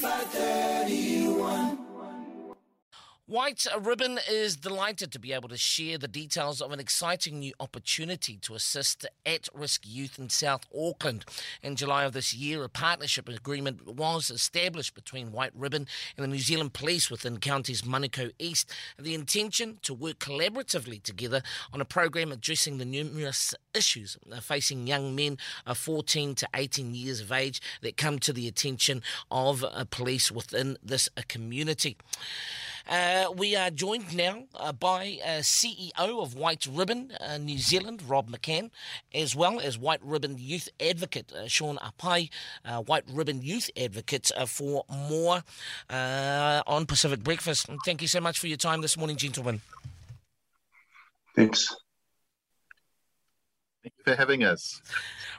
531. White Ribbon is delighted to be able to share the details of an exciting new opportunity to assist at risk youth in South Auckland. In July of this year, a partnership agreement was established between White Ribbon and the New Zealand Police within counties Manukau East. The intention to work collaboratively together on a program addressing the numerous issues facing young men of 14 to 18 years of age that come to the attention of uh, police within this uh, community. Uh, we are joined now uh, by uh, CEO of White Ribbon uh, New Zealand, Rob McCann, as well as White Ribbon Youth Advocate uh, Sean Apai, uh, White Ribbon Youth Advocate for more on Pacific Breakfast. And thank you so much for your time this morning, gentlemen. Thanks. Thank you for having us.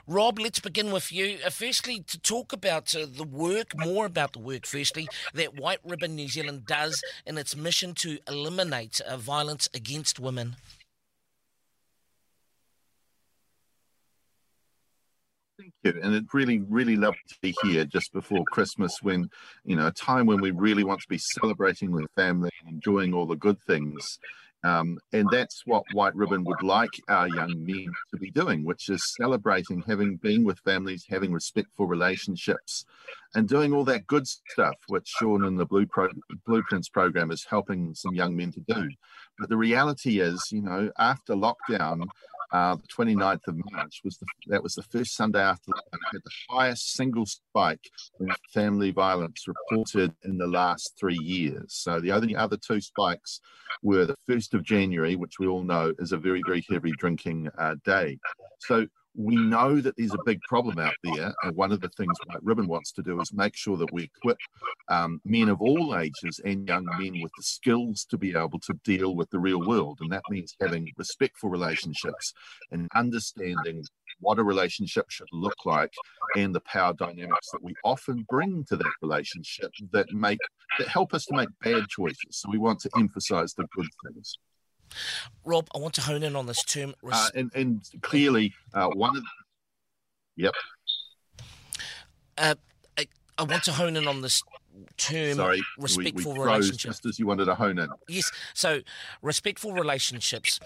Rob, let's begin with you. Uh, firstly, to talk about uh, the work, more about the work, firstly, that White Ribbon New Zealand does in its mission to eliminate uh, violence against women. Thank you. And it's really, really lovely to be here just before Christmas when, you know, a time when we really want to be celebrating with family and enjoying all the good things. Um, and that's what White Ribbon would like our young men to be doing, which is celebrating having been with families, having respectful relationships, and doing all that good stuff, which Sean in the Blue Pro- Blueprints program is helping some young men to do. But the reality is, you know, after lockdown, uh, the 29th of March was the, that was the first Sunday after lockdown. had the highest single spike in family violence reported in the last three years. So the only other two spikes were the 1st of January, which we all know is a very, very heavy drinking uh, day. So we know that there's a big problem out there. And one of the things White Ribbon wants to do is make sure that we equip um, men of all ages and young men with the skills to be able to deal with the real world. And that means having respectful relationships and understanding what a relationship should look like and the power dynamics that we often bring to that relationship that make that help us to make bad choices. So we want to emphasize the good things. Rob, I want to hone in on this term. Res- uh, and, and clearly, uh, one of the, yep. Uh, I, I, want to hone in on this term Sorry, respectful we, we relationships. Just as you wanted to hone in. Yes. So, respectful relationships.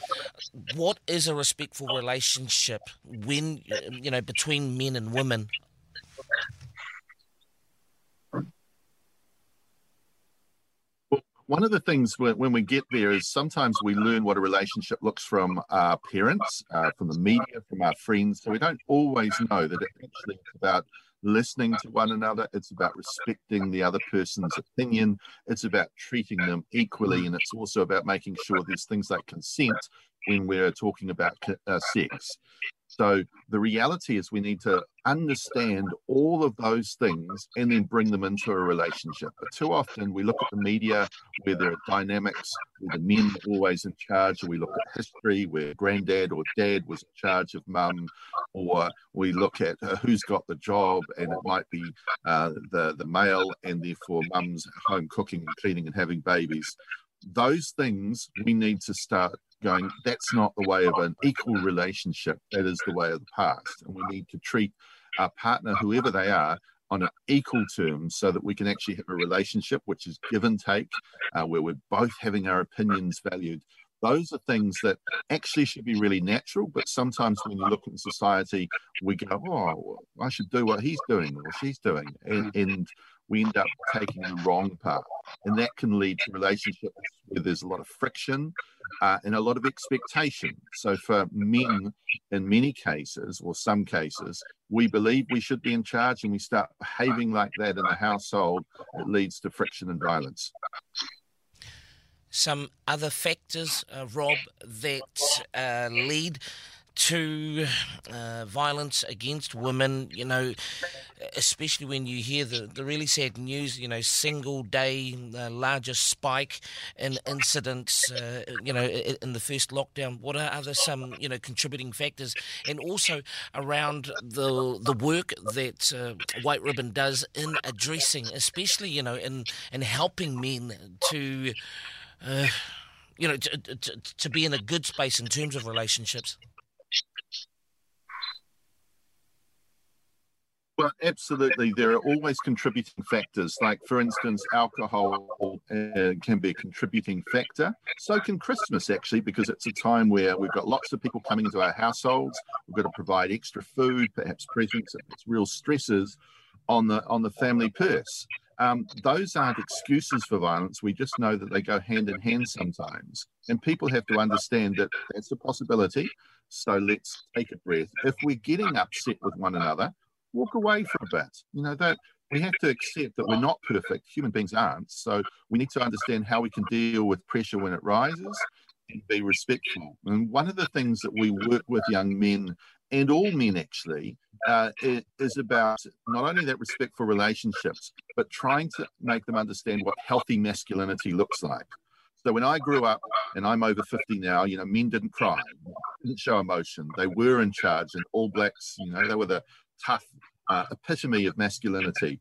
What is a respectful relationship when you know between men and women? One of the things when we get there is sometimes we learn what a relationship looks from our parents, uh, from the media, from our friends. So we don't always know that it actually is about listening to one another. It's about respecting the other person's opinion. It's about treating them equally. And it's also about making sure there's things like consent when we're talking about uh, sex. So the reality is we need to understand all of those things and then bring them into a relationship. But too often we look at the media where there are dynamics where the men are always in charge, or we look at history where granddad or dad was in charge of mum, or we look at uh, who's got the job and it might be uh, the, the male and therefore mum's home cooking and cleaning and having babies those things we need to start going, that's not the way of an equal relationship. That is the way of the past. And we need to treat our partner, whoever they are, on an equal terms so that we can actually have a relationship which is give and take, uh, where we're both having our opinions valued. Those are things that actually should be really natural, but sometimes when you look at society, we go, "Oh, I should do what he's doing or she's doing," and, and we end up taking the wrong path. And that can lead to relationships where there's a lot of friction uh, and a lot of expectation. So, for men, in many cases, or some cases, we believe we should be in charge and we start behaving like that in the household. It leads to friction and violence. Some other factors, uh, Rob, that uh, lead to uh, violence against women, you know, especially when you hear the, the really sad news, you know, single day uh, largest spike in incidents, uh, you know, in the first lockdown. What are other some, you know, contributing factors? And also around the the work that uh, White Ribbon does in addressing, especially, you know, in, in helping men to, uh, you know, to, to, to be in a good space in terms of relationships. Well, absolutely. There are always contributing factors. Like, for instance, alcohol uh, can be a contributing factor. So can Christmas, actually, because it's a time where we've got lots of people coming into our households. We've got to provide extra food, perhaps presents. It's real stresses on the on the family purse. Um, those aren't excuses for violence. We just know that they go hand in hand sometimes, and people have to understand that that's a possibility. So let's take a breath. If we're getting upset with one another, walk away for a bit. You know, that we have to accept that we're not perfect. Human beings aren't. So we need to understand how we can deal with pressure when it rises and be respectful. And one of the things that we work with young men and all men actually uh, is about not only that respect for relationships, but trying to make them understand what healthy masculinity looks like. So when I grew up, and I'm over 50 now, you know, men didn't cry, didn't show emotion. They were in charge, and All Blacks, you know, they were the tough uh, epitome of masculinity.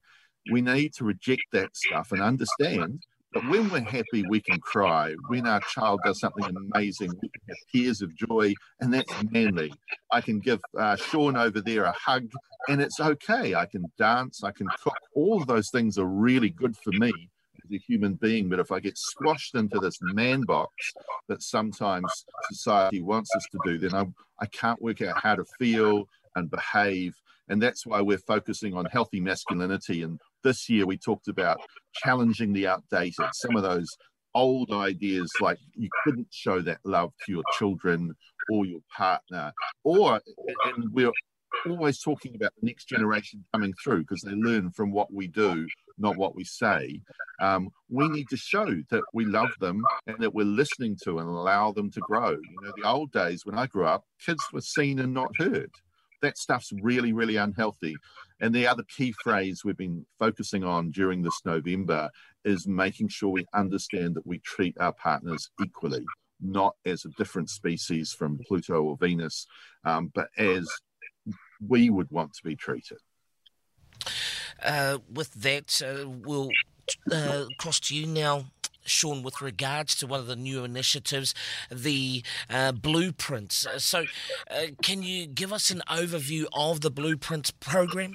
We need to reject that stuff and understand that when we're happy, we can cry. When our child does something amazing, we can have tears of joy, and that's manly. I can give uh, Sean over there a hug, and it's okay. I can dance, I can cook. All of those things are really good for me as a human being. But if I get squashed into this man box that sometimes society wants us to do, then I, I can't work out how to feel and behave and that's why we're focusing on healthy masculinity. And this year we talked about challenging the outdated, some of those old ideas like you couldn't show that love to your children or your partner, or, and we're always talking about the next generation coming through because they learn from what we do, not what we say. Um, we need to show that we love them and that we're listening to and allow them to grow. You know, the old days when I grew up, kids were seen and not heard that stuff's really, really unhealthy. And the other key phrase we've been focusing on during this November is making sure we understand that we treat our partners equally, not as a different species from Pluto or Venus, um, but as we would want to be treated. Uh, with that, uh, we'll uh, cross to you now, Sean, with regards to one of the new initiatives, the uh, blueprints. Uh, so, uh, can you give us an overview of the blueprints program?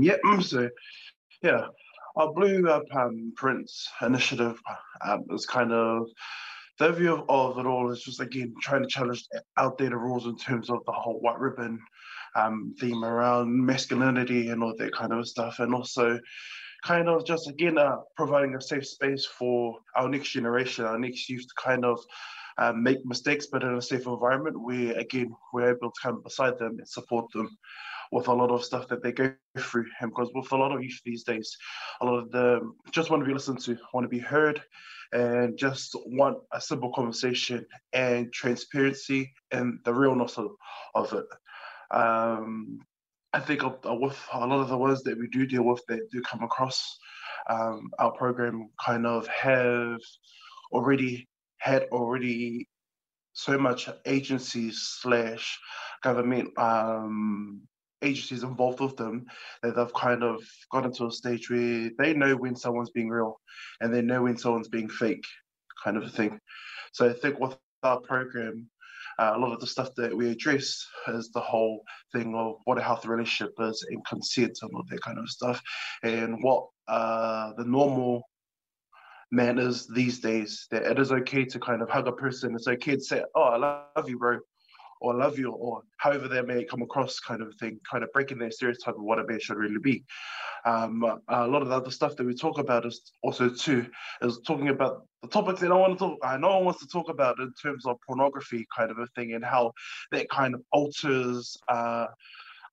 yep. So, yeah, our blueprints initiative um, is kind of the view of, it all is just again trying to challenge outdated rules in terms of the whole white ribbon um, theme around masculinity and all that kind of stuff, and also kind of just again uh, providing a safe space for our next generation, our next youth to kind of uh, make mistakes, but in a safe environment where again we're able to come beside them and support them with a lot of stuff that they go through. And because with a lot of youth these days, a lot of them just want to be listened to, want to be heard, and just want a simple conversation and transparency and the realness of, of it. Um, I think with a lot of the ones that we do deal with that do come across um, our program kind of have already had already so much agencies slash government um, agencies involved with them that they've kind of gotten to a stage where they know when someone's being real and they know when someone's being fake kind of a thing. So I think with our program, uh, a lot of the stuff that we address is the whole thing of what a healthy relationship is and consent and all that kind of stuff, and what uh, the normal manners these days. That it is okay to kind of hug a person. It's okay to say, "Oh, I love you, bro," or love you," or however that may come across, kind of thing. Kind of breaking that stereotype of what a man should really be. Um, a lot of the other stuff that we talk about is also too is talking about the topics that I want to talk. I no one wants to talk about in terms of pornography, kind of a thing, and how that kind of alters. Uh,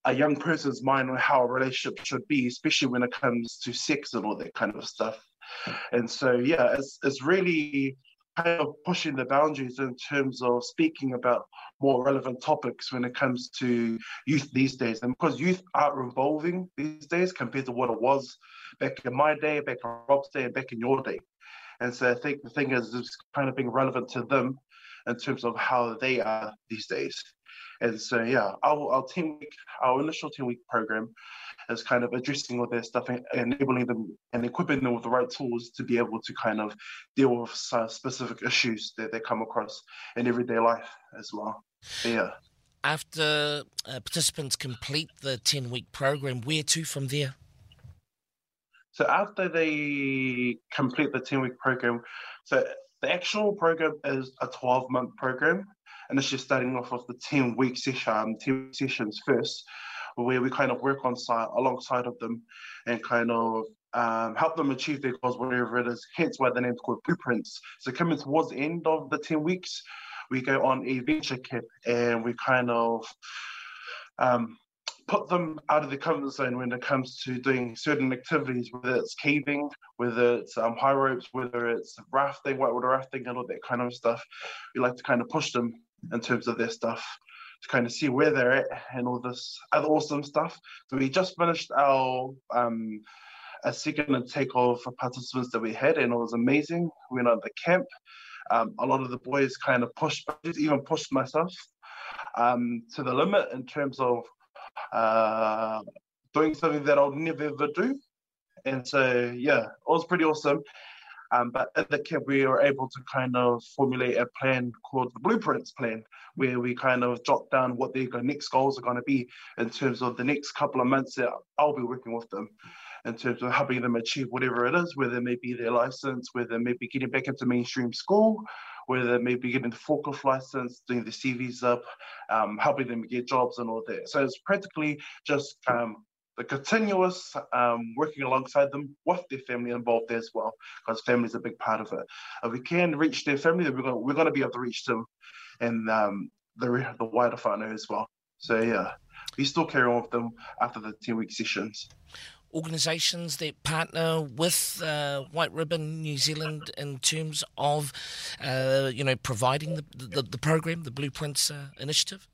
a young person's mind on how a relationship should be, especially when it comes to sex and all that kind of stuff. And so, yeah, it's, it's really kind of pushing the boundaries in terms of speaking about more relevant topics when it comes to youth these days. And because youth are evolving these days compared to what it was back in my day, back in Rob's day, and back in your day. And so I think the thing is, it's kind of being relevant to them in terms of how they are these days. And so, yeah, our, our team week, our initial team week program is kind of addressing all their stuff and enabling them and equipping them with the right tools to be able to kind of deal with specific issues that they come across in everyday life as well. yeah. after uh, participants complete the 10 week program, where to from there? So after they complete the 10 week program, so the actual program is a 12 month program. And it's just starting off with the 10 week session, um, 10 sessions first, where we kind of work on site alongside of them and kind of um, help them achieve their goals, whatever it is. Hence why the name's called Blueprints. So coming towards the end of the 10 weeks, we go on a venture kit and we kind of um, put them out of the comfort zone when it comes to doing certain activities, whether it's caving, whether it's um, high ropes, whether it's rafting, whitewater rafting, and all that kind of stuff. We like to kind of push them in terms of their stuff to kind of see where they're at and all this other awesome stuff. So we just finished our um, a second take off of participants that we had, and it was amazing. We went on the camp. Um, a lot of the boys kind of pushed, even pushed myself um, to the limit in terms of uh, doing something that I'll never ever do. And so, yeah, it was pretty awesome. Um, but at the camp, we were able to kind of formulate a plan called the Blueprints Plan, where we kind of jot down what their next goals are going to be in terms of the next couple of months that I'll be working with them in terms of helping them achieve whatever it is, whether it may be their license, whether it may be getting back into mainstream school, whether it may be getting the forklift license, doing the CVs up, um, helping them get jobs and all that. So it's practically just um, the continuous um, working alongside them with their family involved as well, because family is a big part of it. If we can reach their family, we're going we're going to be able to reach them and um, the the wider whānau as well. So yeah, we still carry on with them after the ten week sessions organisations that partner with uh, White Ribbon New Zealand in terms of, uh, you know, providing the, the, the program, the Blueprints uh, initiative?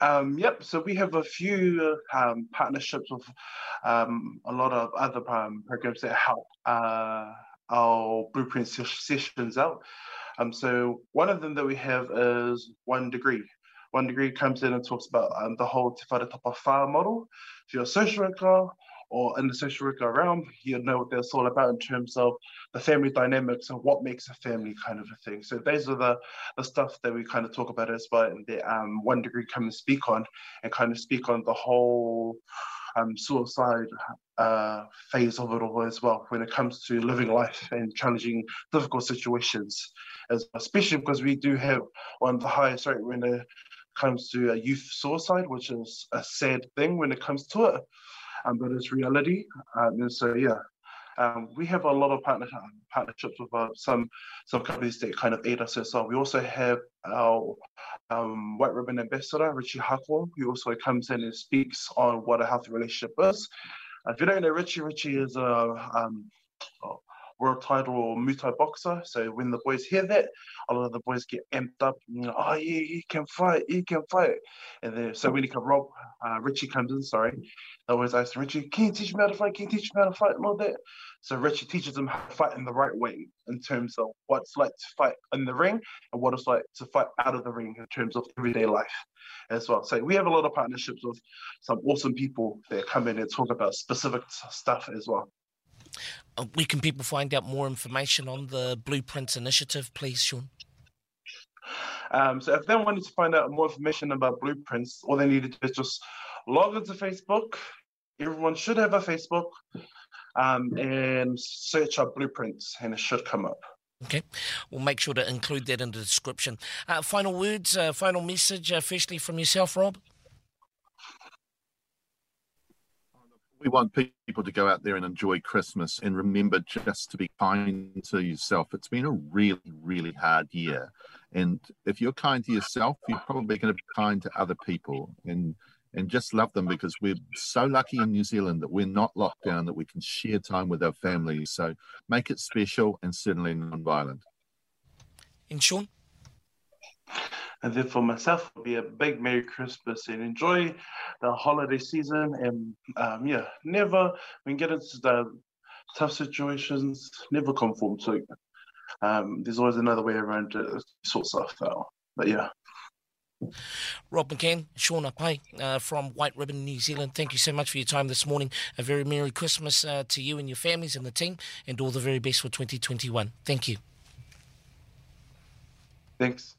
Um, yep, so we have a few um, partnerships with um, a lot of other um, programs that help uh, our blueprint sessions out. Um, so one of them that we have is One Degree. One Degree comes in and talks about um, the whole Te Wharetapa Whā model. If you're a social worker or in the social worker realm, you'll know what that's all about in terms of the family dynamics and what makes a family kind of a thing. So those are the, the stuff that we kind of talk about as well and the um, One Degree come and speak on and kind of speak on the whole um, suicide uh, phase of it all as well when it comes to living life and challenging difficult situations, as especially because we do have one of the highest rate when it comes to youth suicide, which is a sad thing when it comes to it, um, but it's reality. Um, and so, yeah, um, we have a lot of partner, partnerships with uh, some some companies that kind of aid us as well. We also have our um, White Ribbon Ambassador, Richie Hardcore, who also comes in and speaks on what a healthy relationship is. if you don't know Richie, Richie is a um, world title Muay Thai boxer. So when the boys hear that, a lot of the boys get amped up. You know, oh yeah, he can fight, he can fight. And then so when he comes, Rob, uh, Richie comes in. Sorry, they always ask Richie, can you teach me how to fight? Can you teach me how to fight and all that? So Richie teaches them how to fight in the right way in terms of what it's like to fight in the ring and what it's like to fight out of the ring in terms of everyday life as well. So we have a lot of partnerships with some awesome people that come in and talk about specific stuff as well. Uh, where can people find out more information on the Blueprints initiative, please, Sean? Um, so if they wanted to find out more information about Blueprints, all they needed to do is just log into Facebook. Everyone should have a Facebook um, and search up Blueprints, and it should come up. Okay, we'll make sure to include that in the description. Uh, final words, uh, final message, uh, firstly from yourself, Rob. We want people to go out there and enjoy Christmas and remember just to be kind to yourself. It's been a really, really hard year. And if you're kind to yourself, you're probably going to be kind to other people and and just love them because we're so lucky in New Zealand that we're not locked down, that we can share time with our families. So make it special and certainly non-violent. And Sean? And then for myself, it'll be a big Merry Christmas and enjoy the holiday season. And um, yeah, never, when get into the tough situations, never conform to it. Um, there's always another way around to sort stuff out. But yeah. Rob McCann, Sean Apai uh, from White Ribbon, New Zealand. Thank you so much for your time this morning. A very Merry Christmas uh, to you and your families and the team, and all the very best for 2021. Thank you. Thanks.